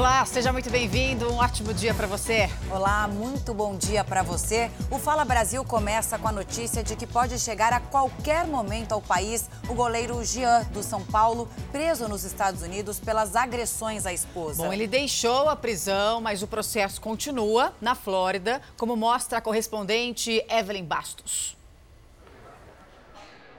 Olá, seja muito bem-vindo. Um ótimo dia para você. Olá, muito bom dia para você. O Fala Brasil começa com a notícia de que pode chegar a qualquer momento ao país o goleiro Jean do São Paulo, preso nos Estados Unidos pelas agressões à esposa. Bom, ele deixou a prisão, mas o processo continua na Flórida, como mostra a correspondente Evelyn Bastos.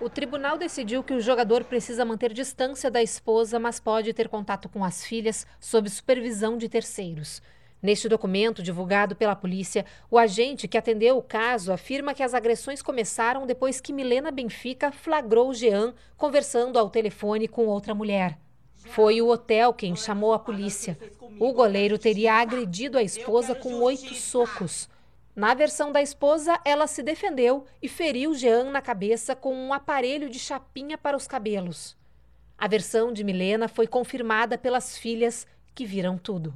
O tribunal decidiu que o jogador precisa manter distância da esposa, mas pode ter contato com as filhas sob supervisão de terceiros. Neste documento, divulgado pela polícia, o agente que atendeu o caso afirma que as agressões começaram depois que Milena Benfica flagrou Jean conversando ao telefone com outra mulher. Foi o hotel quem chamou a polícia. O goleiro teria agredido a esposa com oito socos. Na versão da esposa, ela se defendeu e feriu Jean na cabeça com um aparelho de chapinha para os cabelos. A versão de Milena foi confirmada pelas filhas, que viram tudo.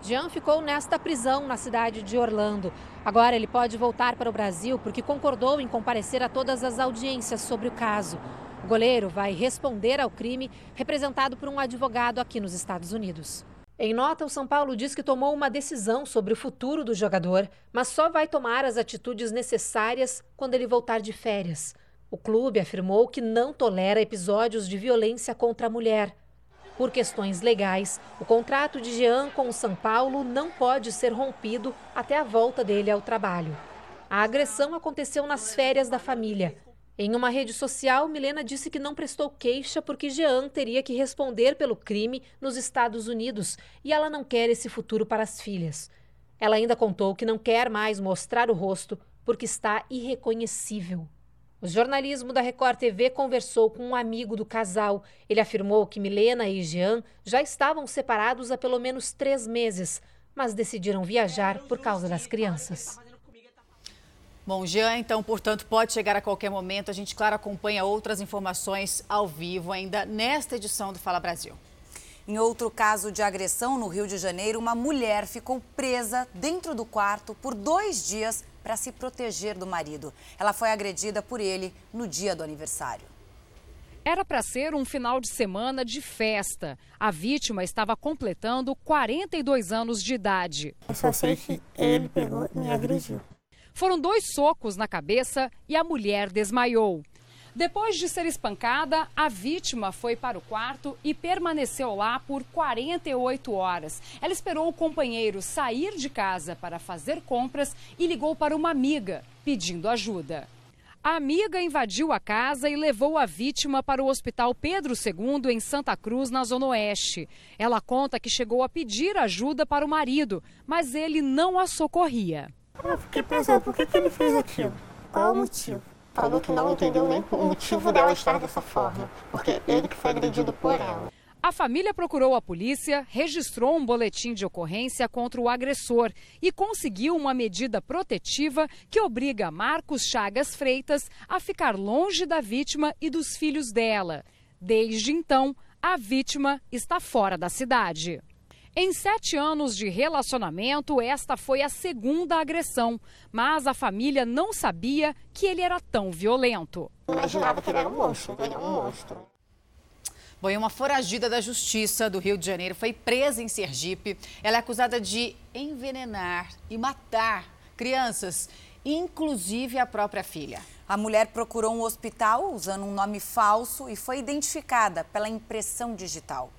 Jean ficou nesta prisão na cidade de Orlando. Agora ele pode voltar para o Brasil porque concordou em comparecer a todas as audiências sobre o caso. O goleiro vai responder ao crime, representado por um advogado aqui nos Estados Unidos. Em nota, o São Paulo diz que tomou uma decisão sobre o futuro do jogador, mas só vai tomar as atitudes necessárias quando ele voltar de férias. O clube afirmou que não tolera episódios de violência contra a mulher. Por questões legais, o contrato de Jean com o São Paulo não pode ser rompido até a volta dele ao trabalho. A agressão aconteceu nas férias da família. Em uma rede social, Milena disse que não prestou queixa porque Jean teria que responder pelo crime nos Estados Unidos e ela não quer esse futuro para as filhas. Ela ainda contou que não quer mais mostrar o rosto porque está irreconhecível. O jornalismo da Record TV conversou com um amigo do casal. Ele afirmou que Milena e Jean já estavam separados há pelo menos três meses, mas decidiram viajar por causa das crianças. Bom, Jean, então, portanto, pode chegar a qualquer momento. A gente, claro, acompanha outras informações ao vivo ainda nesta edição do Fala Brasil. Em outro caso de agressão no Rio de Janeiro, uma mulher ficou presa dentro do quarto por dois dias para se proteger do marido. Ela foi agredida por ele no dia do aniversário. Era para ser um final de semana de festa. A vítima estava completando 42 anos de idade. Eu só sei que ele pegou e me agrediu. Foram dois socos na cabeça e a mulher desmaiou. Depois de ser espancada, a vítima foi para o quarto e permaneceu lá por 48 horas. Ela esperou o companheiro sair de casa para fazer compras e ligou para uma amiga pedindo ajuda. A amiga invadiu a casa e levou a vítima para o Hospital Pedro II, em Santa Cruz, na Zona Oeste. Ela conta que chegou a pedir ajuda para o marido, mas ele não a socorria. Eu fiquei pensando, por que, que ele fez aquilo? Qual o motivo? Falou que não entendeu nem o motivo dela estar dessa forma, porque ele que foi agredido por ela. A família procurou a polícia, registrou um boletim de ocorrência contra o agressor e conseguiu uma medida protetiva que obriga Marcos Chagas Freitas a ficar longe da vítima e dos filhos dela. Desde então, a vítima está fora da cidade. Em sete anos de relacionamento, esta foi a segunda agressão, mas a família não sabia que ele era tão violento. Eu imaginava que ele era um monstro, ele é um monstro. Bom, e uma foragida da Justiça do Rio de Janeiro foi presa em Sergipe. Ela é acusada de envenenar e matar crianças, inclusive a própria filha. A mulher procurou um hospital usando um nome falso e foi identificada pela impressão digital.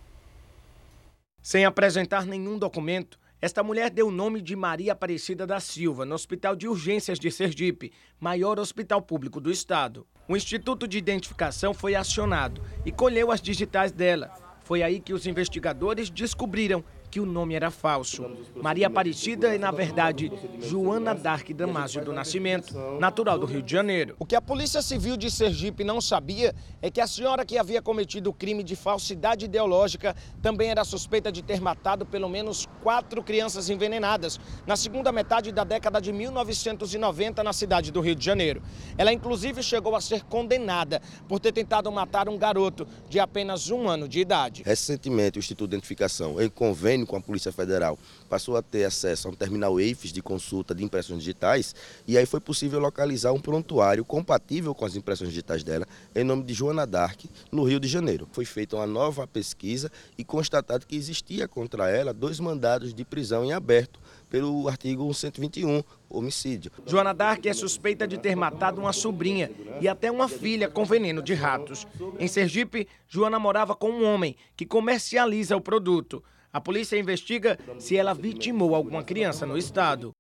Sem apresentar nenhum documento, esta mulher deu o nome de Maria Aparecida da Silva no Hospital de Urgências de Sergipe, maior hospital público do estado. O Instituto de Identificação foi acionado e colheu as digitais dela. Foi aí que os investigadores descobriram que o nome era falso. Maria Aparecida é, na verdade, Joana Dark Damásio do Nascimento, natural do Rio de Janeiro. O que a Polícia Civil de Sergipe não sabia é que a senhora que havia cometido o crime de falsidade ideológica também era suspeita de ter matado pelo menos quatro crianças envenenadas na segunda metade da década de 1990 na cidade do Rio de Janeiro. Ela, inclusive, chegou a ser condenada por ter tentado matar um garoto de apenas um ano de idade. Recentemente, o Instituto de Identificação, em convênio convênio com a Polícia Federal, passou a ter acesso a um terminal EIFES de consulta de impressões digitais e aí foi possível localizar um prontuário compatível com as impressões digitais dela em nome de Joana Dark, no Rio de Janeiro. Foi feita uma nova pesquisa e constatado que existia contra ela dois mandados de prisão em aberto pelo artigo 121, homicídio. Joana Dark é suspeita de ter matado uma sobrinha e até uma filha com veneno de ratos. Em Sergipe, Joana morava com um homem que comercializa o produto. A polícia investiga se ela vitimou alguma criança no estado.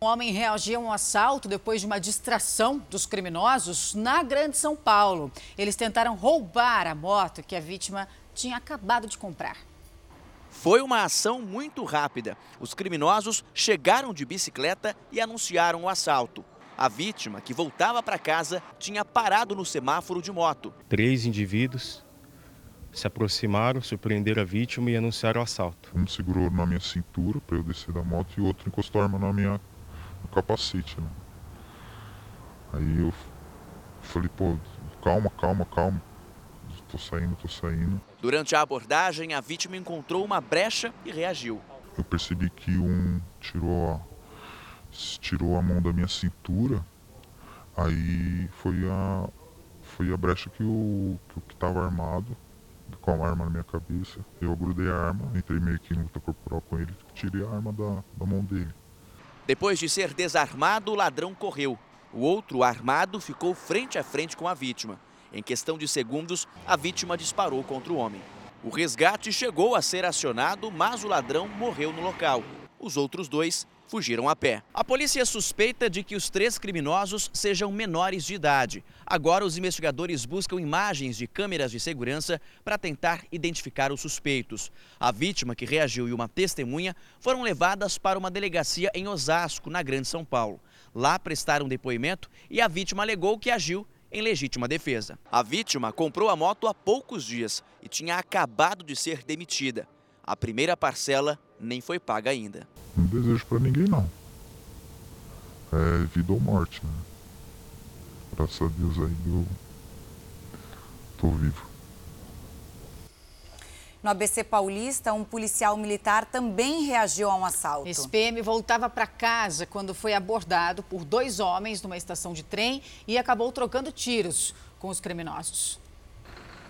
Um homem reagiu a um assalto depois de uma distração dos criminosos na Grande São Paulo. Eles tentaram roubar a moto que a vítima tinha acabado de comprar. Foi uma ação muito rápida. Os criminosos chegaram de bicicleta e anunciaram o assalto. A vítima, que voltava para casa, tinha parado no semáforo de moto. Três indivíduos se aproximaram, surpreenderam a vítima e anunciaram o assalto. Um segurou na minha cintura para eu descer da moto e o outro encostou a arma na minha no capacete. Né? Aí eu falei, pô, calma, calma, calma. Tô saindo, tô saindo. Durante a abordagem, a vítima encontrou uma brecha e reagiu. Eu percebi que um tirou a, tirou a mão da minha cintura, aí foi a, foi a brecha que o que estava armado, com a arma na minha cabeça. Eu grudei a arma, entrei meio que em luta corporal com ele, tirei a arma da, da mão dele. Depois de ser desarmado, o ladrão correu. O outro, armado, ficou frente a frente com a vítima. Em questão de segundos, a vítima disparou contra o homem. O resgate chegou a ser acionado, mas o ladrão morreu no local. Os outros dois fugiram a pé. A polícia suspeita de que os três criminosos sejam menores de idade. Agora, os investigadores buscam imagens de câmeras de segurança para tentar identificar os suspeitos. A vítima, que reagiu, e uma testemunha foram levadas para uma delegacia em Osasco, na Grande São Paulo. Lá prestaram depoimento e a vítima alegou que agiu em legítima defesa. A vítima comprou a moto há poucos dias e tinha acabado de ser demitida. A primeira parcela nem foi paga ainda. Não desejo para ninguém não. É vida ou morte, né? Graças a Deus aí eu tô vivo. No ABC Paulista, um policial militar também reagiu a um assalto. Esse PM voltava para casa quando foi abordado por dois homens numa estação de trem e acabou trocando tiros com os criminosos.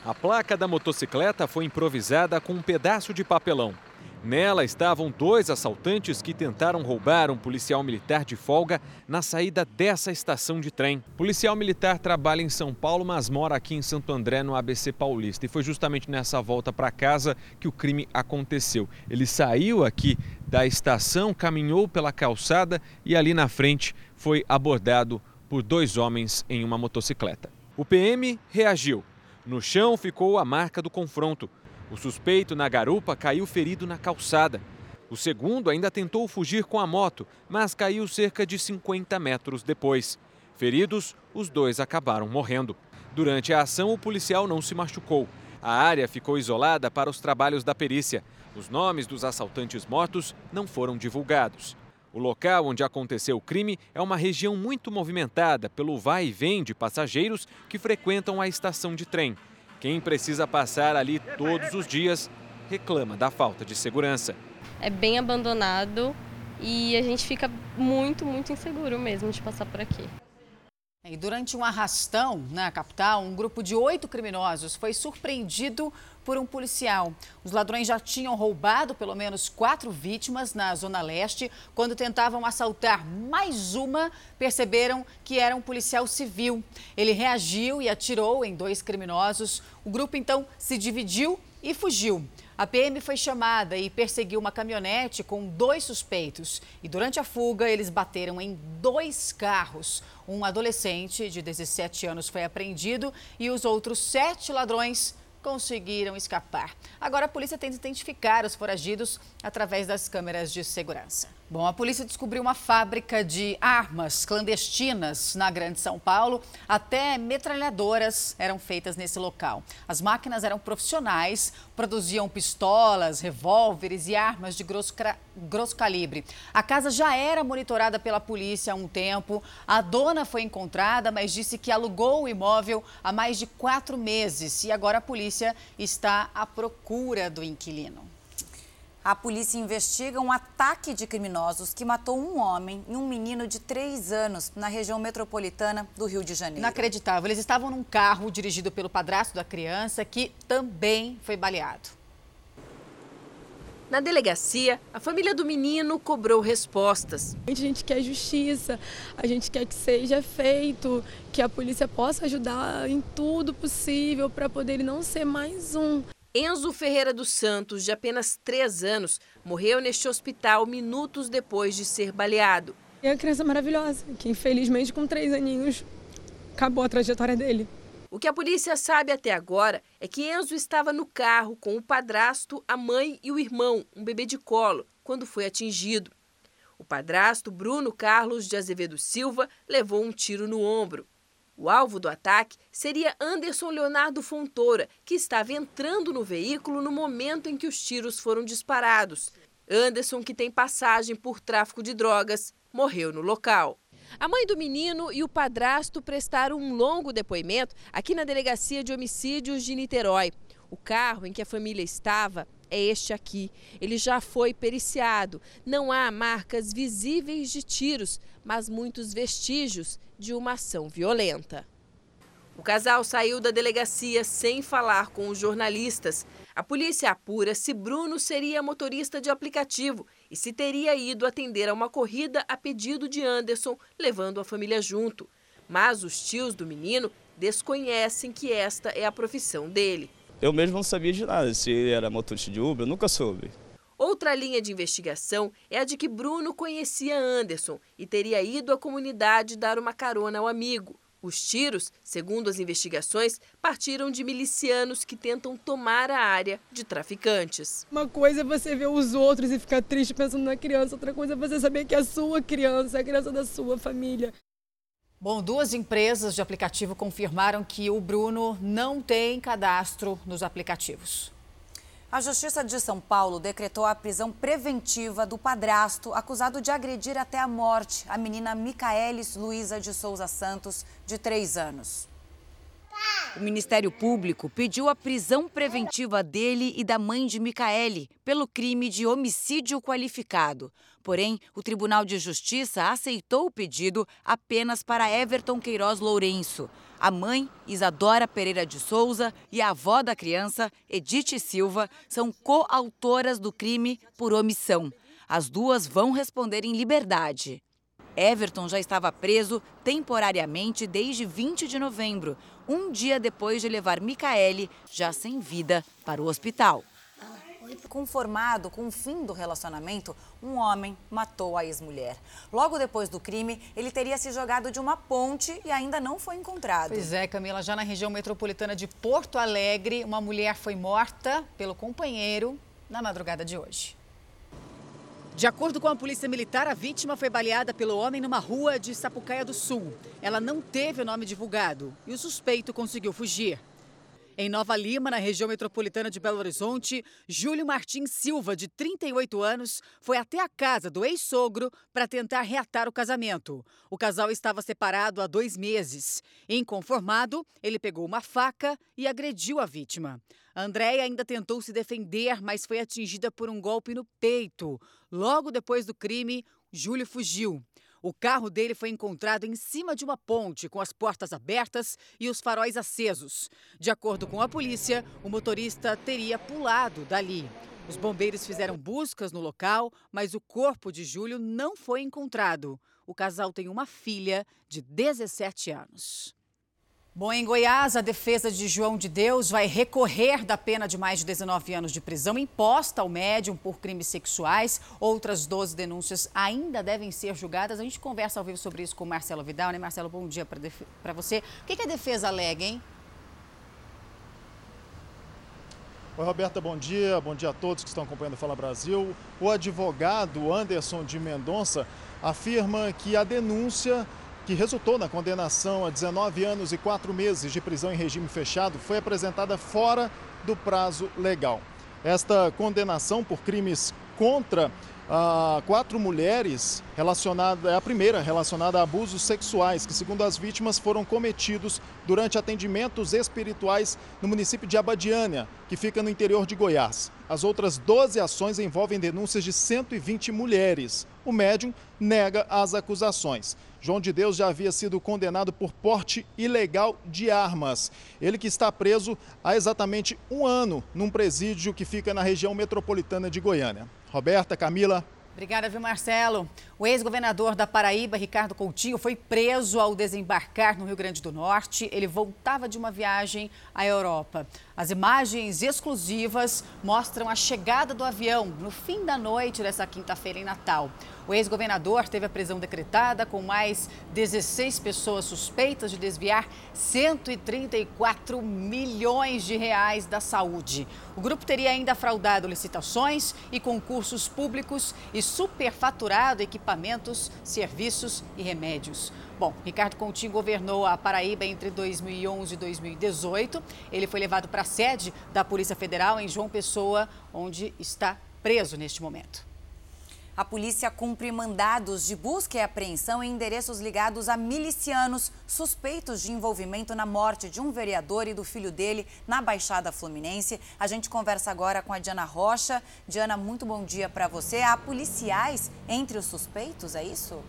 A placa da motocicleta foi improvisada com um pedaço de papelão. Nela estavam dois assaltantes que tentaram roubar um policial militar de folga na saída dessa estação de trem. O policial militar trabalha em São Paulo, mas mora aqui em Santo André, no ABC Paulista. E foi justamente nessa volta para casa que o crime aconteceu. Ele saiu aqui da estação, caminhou pela calçada e ali na frente foi abordado por dois homens em uma motocicleta. O PM reagiu. No chão ficou a marca do confronto. O suspeito na garupa caiu ferido na calçada. O segundo ainda tentou fugir com a moto, mas caiu cerca de 50 metros depois. Feridos, os dois acabaram morrendo. Durante a ação, o policial não se machucou. A área ficou isolada para os trabalhos da perícia. Os nomes dos assaltantes mortos não foram divulgados. O local onde aconteceu o crime é uma região muito movimentada pelo vai e vem de passageiros que frequentam a estação de trem. Quem precisa passar ali todos os dias reclama da falta de segurança. É bem abandonado e a gente fica muito, muito inseguro mesmo de passar por aqui. E durante um arrastão na capital, um grupo de oito criminosos foi surpreendido por um policial. Os ladrões já tinham roubado pelo menos quatro vítimas na Zona Leste. Quando tentavam assaltar mais uma, perceberam que era um policial civil. Ele reagiu e atirou em dois criminosos. O grupo então se dividiu e fugiu. A PM foi chamada e perseguiu uma caminhonete com dois suspeitos. E durante a fuga, eles bateram em dois carros. Um adolescente de 17 anos foi apreendido e os outros sete ladrões conseguiram escapar. Agora a polícia tenta identificar os foragidos através das câmeras de segurança. Bom, a polícia descobriu uma fábrica de armas clandestinas na Grande São Paulo. Até metralhadoras eram feitas nesse local. As máquinas eram profissionais, produziam pistolas, revólveres e armas de grosso, grosso calibre. A casa já era monitorada pela polícia há um tempo. A dona foi encontrada, mas disse que alugou o imóvel há mais de quatro meses. E agora a polícia está à procura do inquilino. A polícia investiga um ataque de criminosos que matou um homem e um menino de três anos na região metropolitana do Rio de Janeiro. Inacreditável. Eles estavam num carro dirigido pelo padrasto da criança que também foi baleado. Na delegacia, a família do menino cobrou respostas. A gente quer justiça, a gente quer que seja feito, que a polícia possa ajudar em tudo possível para poder ele não ser mais um. Enzo Ferreira dos Santos, de apenas três anos, morreu neste hospital minutos depois de ser baleado. É uma criança maravilhosa, que infelizmente com três aninhos acabou a trajetória dele. O que a polícia sabe até agora é que Enzo estava no carro com o padrasto, a mãe e o irmão, um bebê de colo, quando foi atingido. O padrasto, Bruno Carlos de Azevedo Silva, levou um tiro no ombro. O alvo do ataque seria Anderson Leonardo Fontoura, que estava entrando no veículo no momento em que os tiros foram disparados. Anderson, que tem passagem por tráfico de drogas, morreu no local. A mãe do menino e o padrasto prestaram um longo depoimento aqui na Delegacia de Homicídios de Niterói. O carro em que a família estava é este aqui. Ele já foi periciado. Não há marcas visíveis de tiros, mas muitos vestígios de uma ação violenta. O casal saiu da delegacia sem falar com os jornalistas. A polícia apura se Bruno seria motorista de aplicativo e se teria ido atender a uma corrida a pedido de Anderson, levando a família junto. Mas os tios do menino desconhecem que esta é a profissão dele. Eu mesmo não sabia de nada, se ele era motorista de Uber, eu nunca soube. Outra linha de investigação é a de que Bruno conhecia Anderson e teria ido à comunidade dar uma carona ao amigo. Os tiros, segundo as investigações, partiram de milicianos que tentam tomar a área de traficantes. Uma coisa é você ver os outros e ficar triste pensando na criança, outra coisa é você saber que é a sua criança, é a criança da sua família. Bom, duas empresas de aplicativo confirmaram que o Bruno não tem cadastro nos aplicativos. A Justiça de São Paulo decretou a prisão preventiva do padrasto acusado de agredir até a morte a menina Micaelis Luiza de Souza Santos, de três anos. O Ministério Público pediu a prisão preventiva dele e da mãe de Micaele pelo crime de homicídio qualificado. Porém, o Tribunal de Justiça aceitou o pedido apenas para Everton Queiroz Lourenço. A mãe, Isadora Pereira de Souza, e a avó da criança, Edith Silva, são coautoras do crime por omissão. As duas vão responder em liberdade. Everton já estava preso temporariamente desde 20 de novembro, um dia depois de levar Micaele, já sem vida, para o hospital. Conformado com o fim do relacionamento, um homem matou a ex-mulher. Logo depois do crime, ele teria se jogado de uma ponte e ainda não foi encontrado. Pois é, Camila, já na região metropolitana de Porto Alegre, uma mulher foi morta pelo companheiro na madrugada de hoje. De acordo com a Polícia Militar, a vítima foi baleada pelo homem numa rua de Sapucaia do Sul. Ela não teve o nome divulgado e o suspeito conseguiu fugir. Em Nova Lima, na região metropolitana de Belo Horizonte, Júlio Martins Silva, de 38 anos, foi até a casa do ex-sogro para tentar reatar o casamento. O casal estava separado há dois meses. Inconformado, ele pegou uma faca e agrediu a vítima. Andréia ainda tentou se defender, mas foi atingida por um golpe no peito. Logo depois do crime, Júlio fugiu. O carro dele foi encontrado em cima de uma ponte, com as portas abertas e os faróis acesos. De acordo com a polícia, o motorista teria pulado dali. Os bombeiros fizeram buscas no local, mas o corpo de Júlio não foi encontrado. O casal tem uma filha de 17 anos. Bom, em Goiás, a defesa de João de Deus vai recorrer da pena de mais de 19 anos de prisão imposta ao médium por crimes sexuais. Outras 12 denúncias ainda devem ser julgadas. A gente conversa ao vivo sobre isso com Marcelo Vidal, né? Marcelo, bom dia para você. O que, que a defesa alega, hein? Oi, Roberta, bom dia. Bom dia a todos que estão acompanhando o Fala Brasil. O advogado Anderson de Mendonça afirma que a denúncia que resultou na condenação a 19 anos e 4 meses de prisão em regime fechado, foi apresentada fora do prazo legal. Esta condenação por crimes contra ah, quatro mulheres relacionadas, é a primeira relacionada a abusos sexuais, que segundo as vítimas foram cometidos durante atendimentos espirituais no município de Abadiânia, que fica no interior de Goiás. As outras 12 ações envolvem denúncias de 120 mulheres. O médium nega as acusações. João de Deus já havia sido condenado por porte ilegal de armas. Ele que está preso há exatamente um ano num presídio que fica na região metropolitana de Goiânia. Roberta, Camila. Obrigada, viu, Marcelo? O ex-governador da Paraíba, Ricardo Coutinho, foi preso ao desembarcar no Rio Grande do Norte. Ele voltava de uma viagem à Europa. As imagens exclusivas mostram a chegada do avião no fim da noite dessa quinta-feira em Natal. O ex-governador teve a prisão decretada com mais 16 pessoas suspeitas de desviar 134 milhões de reais da saúde. O grupo teria ainda fraudado licitações e concursos públicos e superfaturado equipamentos, serviços e remédios. Bom, Ricardo Coutinho governou a Paraíba entre 2011 e 2018. Ele foi levado para a sede da Polícia Federal em João Pessoa, onde está preso neste momento. A polícia cumpre mandados de busca e apreensão em endereços ligados a milicianos suspeitos de envolvimento na morte de um vereador e do filho dele na Baixada Fluminense. A gente conversa agora com a Diana Rocha. Diana, muito bom dia para você. Há policiais entre os suspeitos, é isso?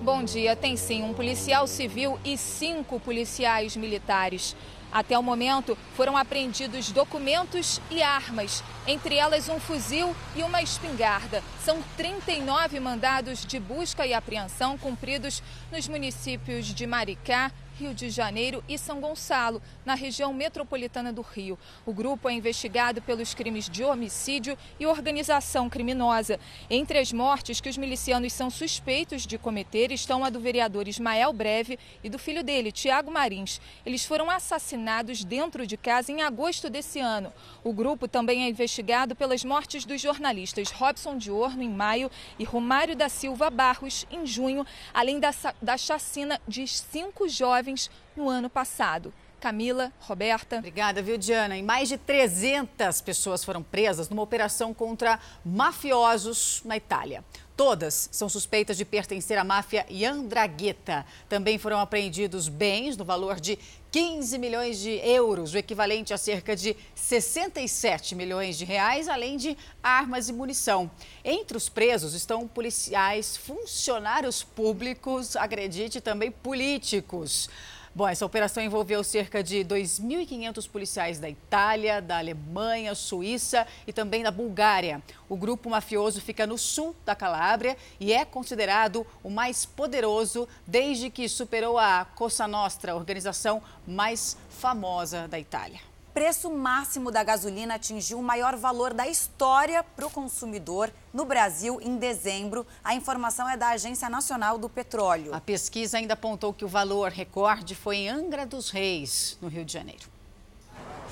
Bom dia. Tem sim um policial civil e cinco policiais militares. Até o momento, foram apreendidos documentos e armas, entre elas um fuzil e uma espingarda. São 39 mandados de busca e apreensão cumpridos nos municípios de Maricá, Rio de Janeiro e São Gonçalo, na região metropolitana do Rio. O grupo é investigado pelos crimes de homicídio e organização criminosa. Entre as mortes que os milicianos são suspeitos de cometer estão a do vereador Ismael Breve e do filho dele, Tiago Marins. Eles foram assassinados dentro de casa em agosto desse ano. O grupo também é investigado pelas mortes dos jornalistas Robson Diorno em maio e Romário da Silva Barros em junho, além da, da chacina de cinco jovens jovens no ano passado. Camila, Roberta. Obrigada, viu, Diana? E mais de 300 pessoas foram presas numa operação contra mafiosos na Itália. Todas são suspeitas de pertencer à máfia Yandragueta. Também foram apreendidos bens no valor de 15 milhões de euros, o equivalente a cerca de 67 milhões de reais, além de armas e munição. Entre os presos estão policiais, funcionários públicos, acredite, também políticos. Bom, essa operação envolveu cerca de 2.500 policiais da Itália, da Alemanha, Suíça e também da Bulgária. O grupo mafioso fica no sul da Calábria e é considerado o mais poderoso desde que superou a Cosa Nostra, a organização mais famosa da Itália preço máximo da gasolina atingiu o maior valor da história para o consumidor no Brasil em dezembro. A informação é da Agência Nacional do Petróleo. A pesquisa ainda apontou que o valor recorde foi em Angra dos Reis, no Rio de Janeiro.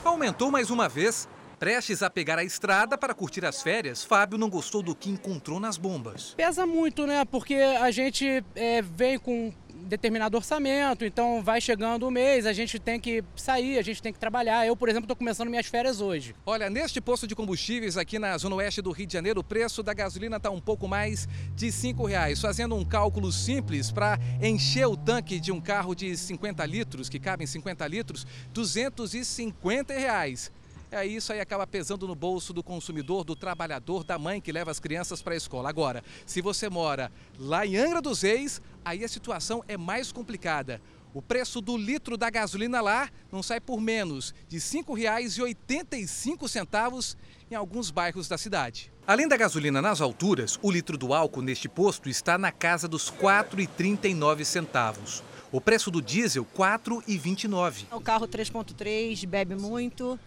Aumentou mais uma vez. Prestes a pegar a estrada para curtir as férias, Fábio não gostou do que encontrou nas bombas. Pesa muito, né? Porque a gente é, vem com determinado orçamento, então vai chegando o mês, a gente tem que sair, a gente tem que trabalhar. Eu, por exemplo, estou começando minhas férias hoje. Olha, neste posto de combustíveis aqui na zona oeste do Rio de Janeiro, o preço da gasolina está um pouco mais de R$ reais. Fazendo um cálculo simples para encher o tanque de um carro de 50 litros, que cabe em 50 litros, 250 reais. É isso aí acaba pesando no bolso do consumidor, do trabalhador, da mãe que leva as crianças para a escola. Agora, se você mora lá em Angra dos Reis, aí a situação é mais complicada. O preço do litro da gasolina lá não sai por menos de R$ 5,85 em alguns bairros da cidade. Além da gasolina nas alturas, o litro do álcool neste posto está na casa dos R$ 4,39. O preço do diesel, R$ 4,29. O carro 3.3 bebe muito,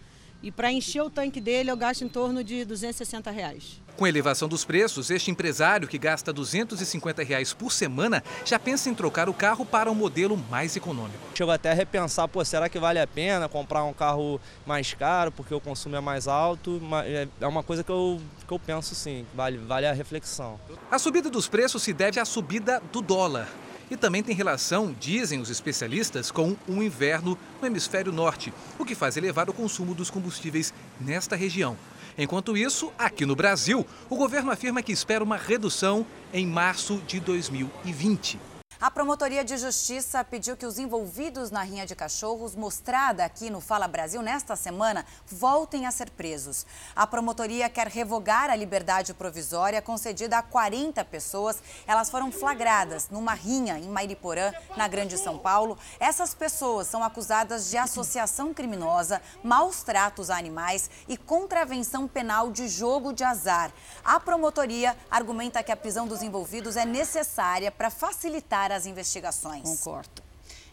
e para encher o tanque dele eu gasto em torno de 260 reais. Com a elevação dos preços, este empresário que gasta 250 reais por semana já pensa em trocar o carro para um modelo mais econômico. Chego até a repensar, pô, será que vale a pena comprar um carro mais caro porque o consumo é mais alto? É, é uma coisa que eu, que eu penso sim, vale, vale a reflexão. A subida dos preços se deve à subida do dólar. E também tem relação, dizem os especialistas, com um inverno no hemisfério norte, o que faz elevar o consumo dos combustíveis nesta região. Enquanto isso, aqui no Brasil, o governo afirma que espera uma redução em março de 2020. A Promotoria de Justiça pediu que os envolvidos na rinha de cachorros, mostrada aqui no Fala Brasil nesta semana, voltem a ser presos. A promotoria quer revogar a liberdade provisória concedida a 40 pessoas. Elas foram flagradas numa rinha em Mairiporã, na Grande São Paulo. Essas pessoas são acusadas de associação criminosa, maus tratos a animais e contravenção penal de jogo de azar. A promotoria argumenta que a prisão dos envolvidos é necessária para facilitar as investigações. Concordo.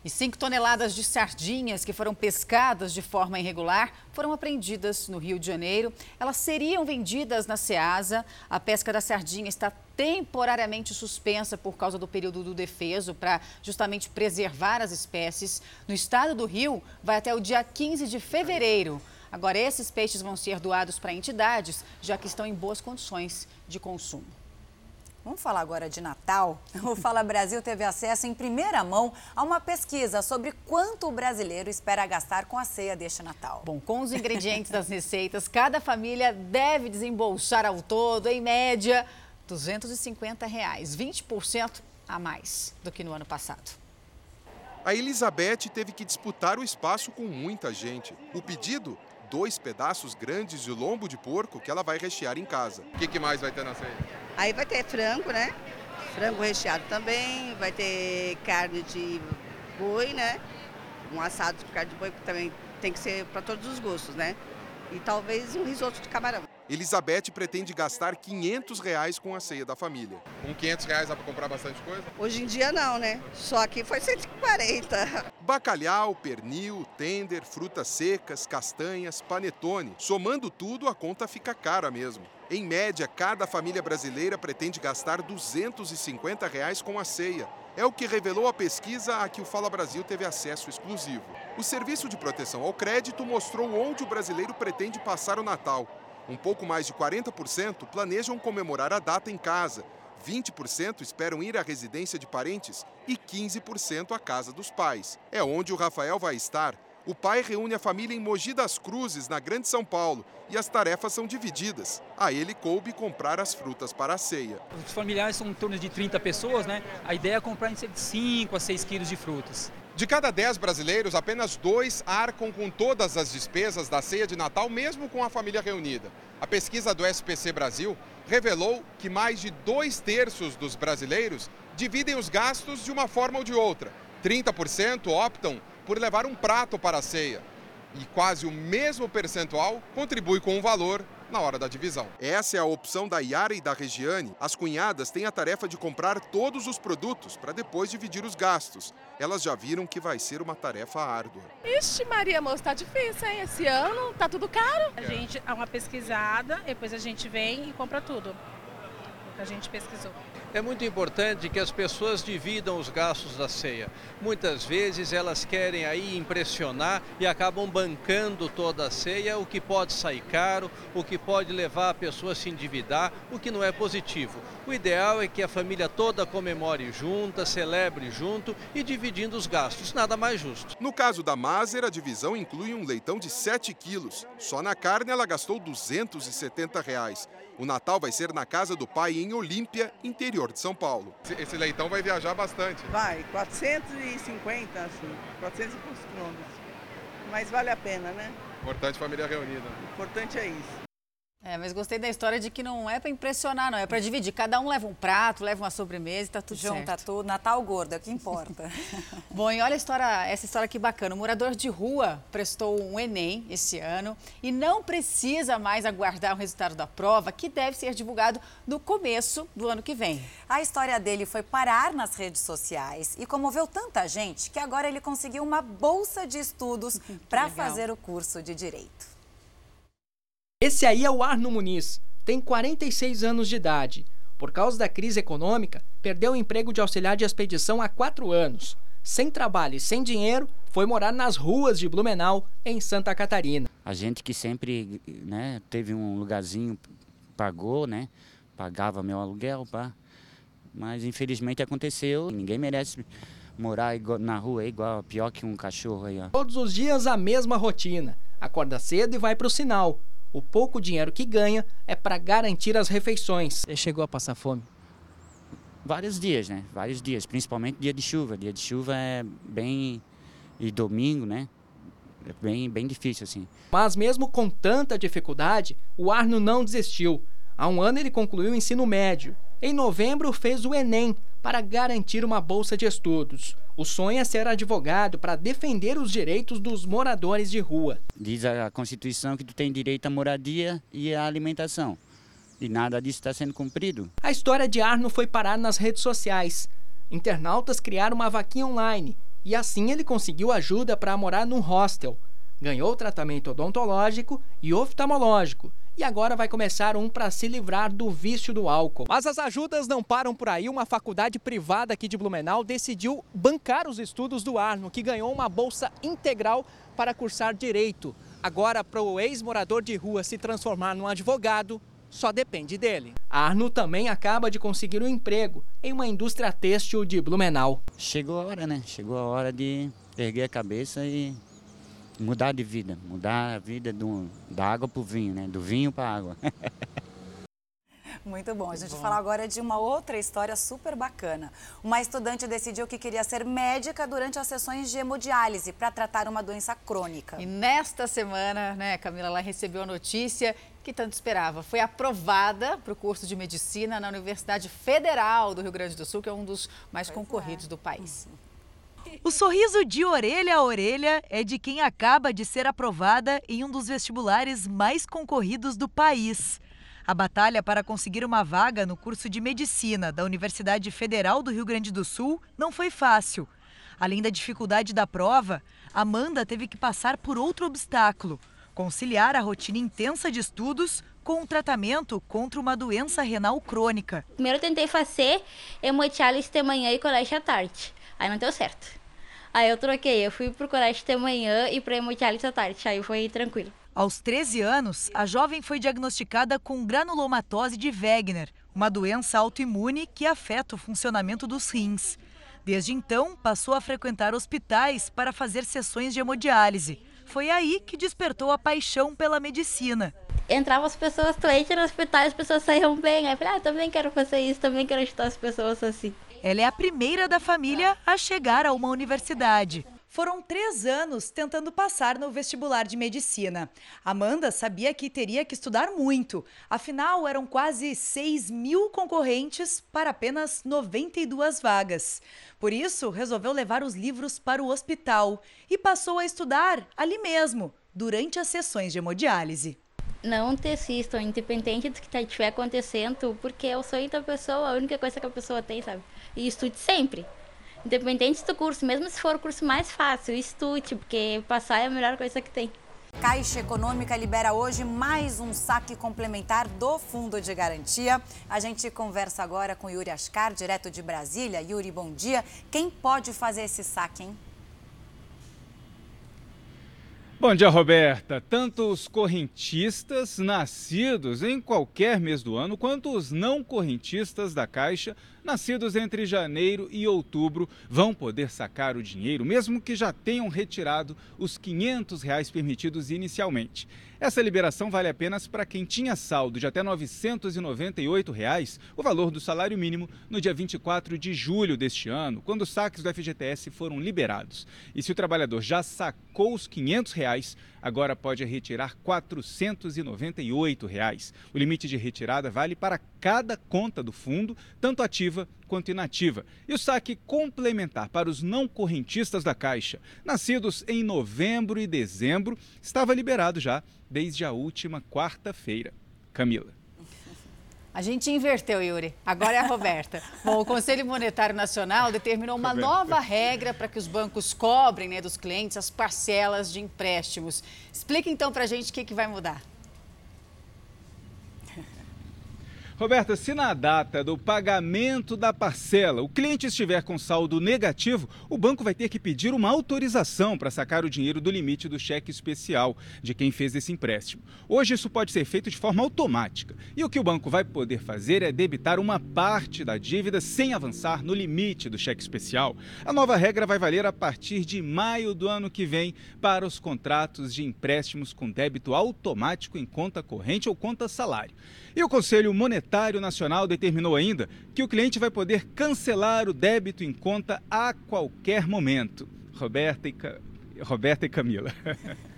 E 5 toneladas de sardinhas que foram pescadas de forma irregular foram apreendidas no Rio de Janeiro. Elas seriam vendidas na Ceasa. A pesca da sardinha está temporariamente suspensa por causa do período do defeso, para justamente preservar as espécies. No estado do Rio, vai até o dia 15 de fevereiro. Agora, esses peixes vão ser doados para entidades, já que estão em boas condições de consumo. Vamos falar agora de Natal? O Fala Brasil teve acesso em primeira mão a uma pesquisa sobre quanto o brasileiro espera gastar com a ceia deste Natal. Bom, com os ingredientes das receitas, cada família deve desembolsar ao todo, em média, 250 reais, 20% a mais do que no ano passado. A Elizabeth teve que disputar o espaço com muita gente. O pedido? Dois pedaços grandes de lombo de porco que ela vai rechear em casa. O que, que mais vai ter na ceia? Aí vai ter frango, né? Frango recheado também, vai ter carne de boi, né? Um assado de carne de boi que também tem que ser para todos os gostos, né? E talvez um risoto de camarão. Elizabeth pretende gastar 500 reais com a ceia da família. Com 500 reais dá para comprar bastante coisa? Hoje em dia não, né? Só aqui foi 140. Bacalhau, pernil, tender, frutas secas, castanhas, panetone. Somando tudo, a conta fica cara mesmo. Em média, cada família brasileira pretende gastar 250 reais com a ceia. É o que revelou a pesquisa a que o Fala Brasil teve acesso exclusivo. O Serviço de Proteção ao Crédito mostrou onde o brasileiro pretende passar o Natal. Um pouco mais de 40% planejam comemorar a data em casa, 20% esperam ir à residência de parentes e 15% à casa dos pais. É onde o Rafael vai estar o pai reúne a família em Mogi das Cruzes, na Grande São Paulo, e as tarefas são divididas. A ele coube comprar as frutas para a ceia. Os familiares são em torno de 30 pessoas, né? A ideia é comprar em cerca de 5 a 6 quilos de frutas. De cada 10 brasileiros, apenas dois arcam com todas as despesas da ceia de Natal, mesmo com a família reunida. A pesquisa do SPC Brasil revelou que mais de dois terços dos brasileiros dividem os gastos de uma forma ou de outra. 30% optam por levar um prato para a ceia. E quase o mesmo percentual contribui com o valor na hora da divisão. Essa é a opção da Yara e da Regiane. As cunhadas têm a tarefa de comprar todos os produtos para depois dividir os gastos. Elas já viram que vai ser uma tarefa árdua. Ixi, Maria Moça, tá difícil, hein? Esse ano tá tudo caro. A gente dá uma pesquisada, depois a gente vem e compra tudo. O que a gente pesquisou. É muito importante que as pessoas dividam os gastos da ceia. Muitas vezes elas querem aí impressionar e acabam bancando toda a ceia, o que pode sair caro, o que pode levar a pessoa a se endividar, o que não é positivo. O ideal é que a família toda comemore junta, celebre junto e dividindo os gastos, nada mais justo. No caso da Maser, a divisão inclui um leitão de 7 quilos. Só na carne ela gastou 270 reais. O Natal vai ser na casa do pai em Olímpia, interior de São Paulo. Esse leitão vai viajar bastante. Vai, 450, assim, 400 e poucos quilômetros. Mas vale a pena, né? Importante família reunida. Importante é isso. É, mas gostei da história de que não é para impressionar, não, é para dividir. Cada um leva um prato, leva uma sobremesa e tá tudo Junta certo. tudo, Natal gordo, é o que importa. Bom, e olha história, essa história que bacana. O morador de rua prestou um Enem esse ano e não precisa mais aguardar o resultado da prova, que deve ser divulgado no começo do ano que vem. A história dele foi parar nas redes sociais e comoveu tanta gente que agora ele conseguiu uma bolsa de estudos para fazer o curso de Direito. Esse aí é o Arno Muniz, tem 46 anos de idade. Por causa da crise econômica, perdeu o emprego de auxiliar de expedição há quatro anos. Sem trabalho e sem dinheiro, foi morar nas ruas de Blumenau, em Santa Catarina. A gente que sempre né, teve um lugarzinho, pagou, né? Pagava meu aluguel, pá. Mas infelizmente aconteceu. Ninguém merece morar na rua igual, pior que um cachorro aí, ó. Todos os dias a mesma rotina. Acorda cedo e vai para o sinal. O pouco dinheiro que ganha é para garantir as refeições. Você chegou a passar fome? Vários dias, né? Vários dias, principalmente dia de chuva. Dia de chuva é bem e domingo, né? É bem, bem difícil assim. Mas mesmo com tanta dificuldade, o Arno não desistiu. Há um ano ele concluiu o ensino médio. Em novembro fez o Enem para garantir uma bolsa de estudos. O sonho é ser advogado para defender os direitos dos moradores de rua. Diz a Constituição que tu tem direito à moradia e à alimentação. E nada disso está sendo cumprido. A história de Arno foi parar nas redes sociais. Internautas criaram uma vaquinha online e assim ele conseguiu ajuda para morar num hostel. Ganhou tratamento odontológico e oftalmológico e agora vai começar um para se livrar do vício do álcool. Mas as ajudas não param por aí. Uma faculdade privada aqui de Blumenau decidiu bancar os estudos do Arno, que ganhou uma bolsa integral para cursar direito. Agora, para o ex-morador de rua se transformar num advogado, só depende dele. Arno também acaba de conseguir um emprego em uma indústria têxtil de Blumenau. Chegou a hora, né? Chegou a hora de erguer a cabeça e mudar de vida, mudar a vida do, da água para o vinho, né? Do vinho para a água. Muito bom. A gente vai falar agora de uma outra história super bacana. Uma estudante decidiu que queria ser médica durante as sessões de hemodiálise para tratar uma doença crônica. E nesta semana, né, Camila, ela recebeu a notícia que tanto esperava. Foi aprovada para o curso de medicina na Universidade Federal do Rio Grande do Sul, que é um dos mais pois concorridos é. do país. O sorriso de orelha a orelha é de quem acaba de ser aprovada em um dos vestibulares mais concorridos do país. A batalha para conseguir uma vaga no curso de medicina da Universidade Federal do Rio Grande do Sul não foi fácil. Além da dificuldade da prova, Amanda teve que passar por outro obstáculo: conciliar a rotina intensa de estudos com o tratamento contra uma doença renal crônica. Primeiro eu tentei fazer hemodiálise de manhã e colégio à tarde. Aí não deu certo. Aí eu troquei, eu fui pro colégio de manhã e pra hemodiálise à tarde. Aí foi tranquilo. Aos 13 anos, a jovem foi diagnosticada com granulomatose de Wegener, uma doença autoimune que afeta o funcionamento dos rins. Desde então, passou a frequentar hospitais para fazer sessões de hemodiálise. Foi aí que despertou a paixão pela medicina. Entravam as pessoas doentes no hospital as pessoas saíam bem. Aí eu falei, ah, também quero fazer isso, também quero ajudar as pessoas assim. Ela é a primeira da família a chegar a uma universidade. Foram três anos tentando passar no vestibular de medicina. Amanda sabia que teria que estudar muito, afinal, eram quase 6 mil concorrentes para apenas 92 vagas. Por isso, resolveu levar os livros para o hospital e passou a estudar ali mesmo, durante as sessões de hemodiálise não desistam, independente do que estiver acontecendo, porque é o sonho da pessoa, a única coisa que a pessoa tem, sabe? E estude sempre. Independente do curso, mesmo se for o curso mais fácil, estude, porque passar é a melhor coisa que tem. Caixa Econômica libera hoje mais um saque complementar do Fundo de Garantia. A gente conversa agora com Yuri Ascar, direto de Brasília. Yuri, bom dia. Quem pode fazer esse saque, hein? Bom dia, Roberta. Tanto os correntistas nascidos em qualquer mês do ano, quanto os não correntistas da Caixa, nascidos entre janeiro e outubro, vão poder sacar o dinheiro, mesmo que já tenham retirado os 500 reais permitidos inicialmente. Essa liberação vale apenas para quem tinha saldo de até 998 reais, o valor do salário mínimo, no dia 24 de julho deste ano, quando os saques do FGTS foram liberados. E se o trabalhador já sacou os 500 reais, agora pode retirar 498 reais. O limite de retirada vale para cada conta do fundo, tanto ativa quanto inativa. E o saque complementar para os não correntistas da Caixa, nascidos em novembro e dezembro, estava liberado já desde a última quarta-feira. Camila. A gente inverteu, Yuri. Agora é a Roberta. Bom, o Conselho Monetário Nacional determinou uma nova regra para que os bancos cobrem né, dos clientes as parcelas de empréstimos. Explica então para a gente o que, que vai mudar. Roberta, se na data do pagamento da parcela o cliente estiver com saldo negativo, o banco vai ter que pedir uma autorização para sacar o dinheiro do limite do cheque especial de quem fez esse empréstimo. Hoje isso pode ser feito de forma automática e o que o banco vai poder fazer é debitar uma parte da dívida sem avançar no limite do cheque especial. A nova regra vai valer a partir de maio do ano que vem para os contratos de empréstimos com débito automático em conta corrente ou conta salário. E o Conselho Monetário Nacional determinou ainda que o cliente vai poder cancelar o débito em conta a qualquer momento. Roberta e. Roberta e Camila.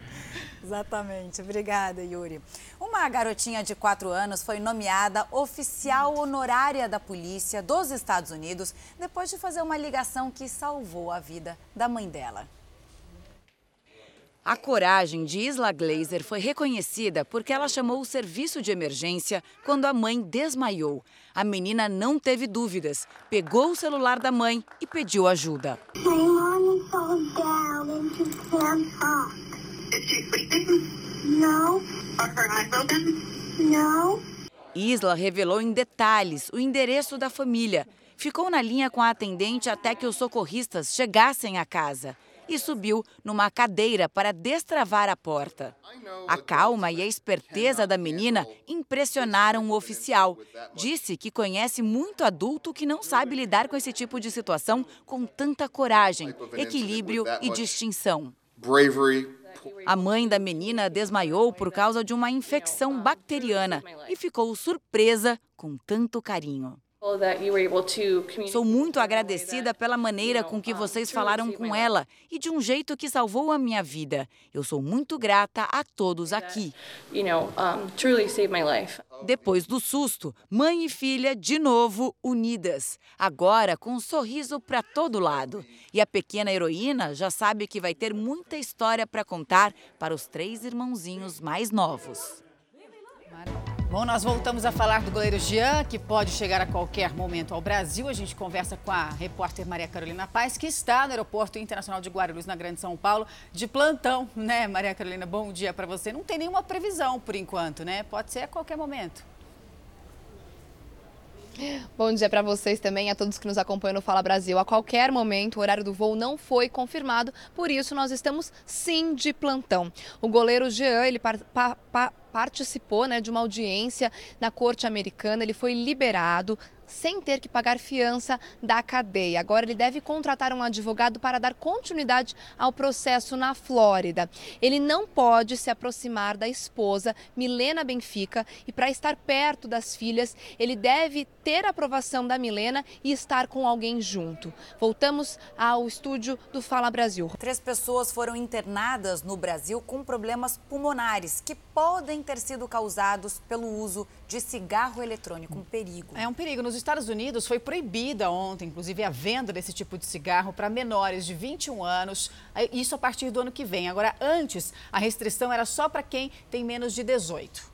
Exatamente. Obrigada, Yuri. Uma garotinha de 4 anos foi nomeada oficial honorária da polícia dos Estados Unidos depois de fazer uma ligação que salvou a vida da mãe dela. A coragem de Isla Glazer foi reconhecida porque ela chamou o serviço de emergência quando a mãe desmaiou. A menina não teve dúvidas, pegou o celular da mãe e pediu ajuda. Isla revelou em detalhes o endereço da família. Ficou na linha com a atendente até que os socorristas chegassem à casa e subiu numa cadeira para destravar a porta. A calma e a esperteza da menina impressionaram o oficial. Disse que conhece muito adulto que não sabe lidar com esse tipo de situação com tanta coragem, equilíbrio e distinção. A mãe da menina desmaiou por causa de uma infecção bacteriana e ficou surpresa com tanto carinho. Sou muito agradecida pela maneira com que vocês falaram com ela e de um jeito que salvou a minha vida. Eu sou muito grata a todos aqui. Depois do susto, mãe e filha de novo unidas, agora com um sorriso para todo lado. E a pequena heroína já sabe que vai ter muita história para contar para os três irmãozinhos mais novos. Bom, nós voltamos a falar do goleiro Jean, que pode chegar a qualquer momento ao Brasil. A gente conversa com a repórter Maria Carolina Paz, que está no Aeroporto Internacional de Guarulhos, na Grande São Paulo, de plantão, né, Maria Carolina? Bom dia para você. Não tem nenhuma previsão por enquanto, né? Pode ser a qualquer momento. Bom dia para vocês também, a todos que nos acompanham no Fala Brasil. A qualquer momento, o horário do voo não foi confirmado, por isso nós estamos sim de plantão. O goleiro Jean, ele pa, pa, participou né, de uma audiência na corte americana, ele foi liberado, sem ter que pagar fiança da cadeia. Agora ele deve contratar um advogado para dar continuidade ao processo na Flórida. Ele não pode se aproximar da esposa, Milena Benfica, e para estar perto das filhas, ele deve ter a aprovação da Milena e estar com alguém junto. Voltamos ao estúdio do Fala Brasil. Três pessoas foram internadas no Brasil com problemas pulmonares que podem ter sido causados pelo uso de cigarro eletrônico. Um perigo. É um perigo. Nos Estados Unidos foi proibida ontem, inclusive, a venda desse tipo de cigarro para menores de 21 anos, isso a partir do ano que vem. Agora, antes, a restrição era só para quem tem menos de 18.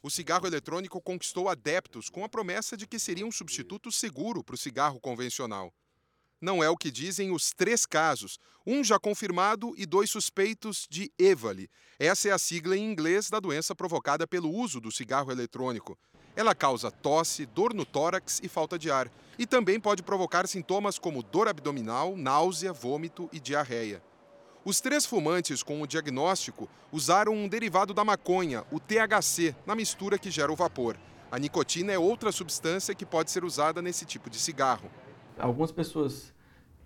O cigarro eletrônico conquistou adeptos com a promessa de que seria um substituto seguro para o cigarro convencional. Não é o que dizem os três casos, um já confirmado e dois suspeitos de EVALI. Essa é a sigla em inglês da doença provocada pelo uso do cigarro eletrônico. Ela causa tosse, dor no tórax e falta de ar. E também pode provocar sintomas como dor abdominal, náusea, vômito e diarreia. Os três fumantes com o diagnóstico usaram um derivado da maconha, o THC, na mistura que gera o vapor. A nicotina é outra substância que pode ser usada nesse tipo de cigarro. Algumas pessoas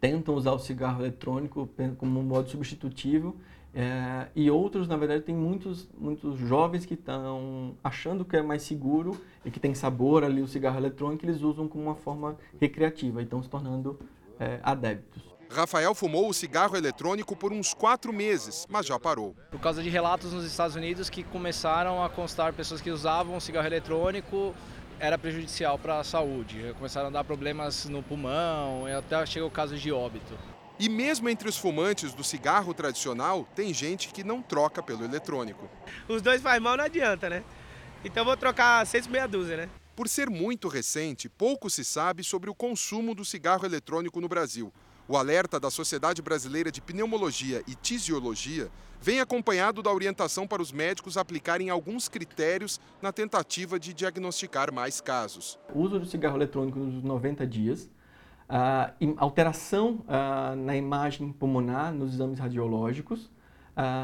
tentam usar o cigarro eletrônico como um modo substitutivo é, e outros, na verdade, tem muitos, muitos jovens que estão achando que é mais seguro e que tem sabor ali o cigarro eletrônico, eles usam como uma forma recreativa e estão se tornando é, adeptos. Rafael fumou o cigarro eletrônico por uns quatro meses, mas já parou. Por causa de relatos nos Estados Unidos que começaram a constar pessoas que usavam o cigarro eletrônico era prejudicial para a saúde. Começaram a dar problemas no pulmão, até chegou o caso de óbito. E mesmo entre os fumantes do cigarro tradicional, tem gente que não troca pelo eletrônico. Os dois faz mal, não adianta, né? Então vou trocar seis meia dúzia, né? Por ser muito recente, pouco se sabe sobre o consumo do cigarro eletrônico no Brasil. O alerta da Sociedade Brasileira de Pneumologia e Tisiologia vem acompanhado da orientação para os médicos aplicarem alguns critérios na tentativa de diagnosticar mais casos. O uso do cigarro eletrônico nos 90 dias, alteração na imagem pulmonar nos exames radiológicos,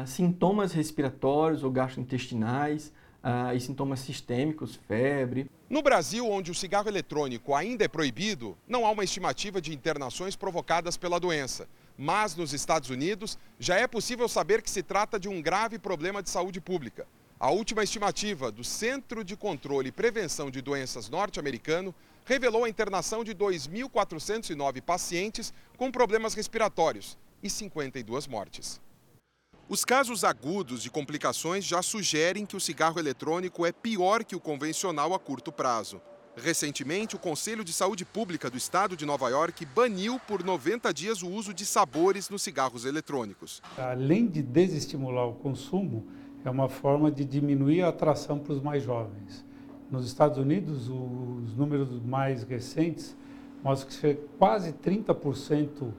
sintomas respiratórios ou gastrointestinais, uh, e sintomas sistêmicos, febre. No Brasil, onde o cigarro eletrônico ainda é proibido, não há uma estimativa de internações provocadas pela doença. Mas nos Estados Unidos, já é possível saber que se trata de um grave problema de saúde pública. A última estimativa do Centro de Controle e Prevenção de Doenças norte-americano revelou a internação de 2.409 pacientes com problemas respiratórios e 52 mortes. Os casos agudos de complicações já sugerem que o cigarro eletrônico é pior que o convencional a curto prazo. Recentemente, o Conselho de Saúde Pública do Estado de Nova York baniu por 90 dias o uso de sabores nos cigarros eletrônicos. Além de desestimular o consumo, é uma forma de diminuir a atração para os mais jovens. Nos Estados Unidos, os números mais recentes mostram que quase 30%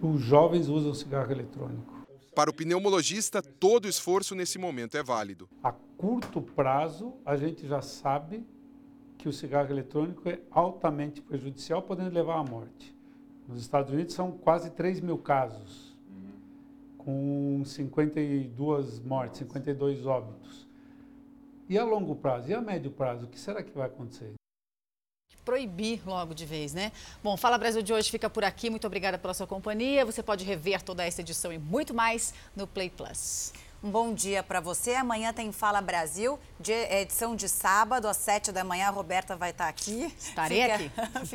dos jovens usam cigarro eletrônico. Para o pneumologista, todo esforço nesse momento é válido. A curto prazo, a gente já sabe que o cigarro eletrônico é altamente prejudicial, podendo levar à morte. Nos Estados Unidos são quase 3 mil casos, com 52 mortes, 52 óbitos. E a longo prazo? E a médio prazo? O que será que vai acontecer? Proibir logo de vez, né? Bom, Fala Brasil de hoje fica por aqui. Muito obrigada pela sua companhia. Você pode rever toda essa edição e muito mais no Play Plus. Um bom dia para você. Amanhã tem Fala Brasil, de edição de sábado, às sete da manhã. A Roberta vai estar aqui. Estarei Fica... aqui.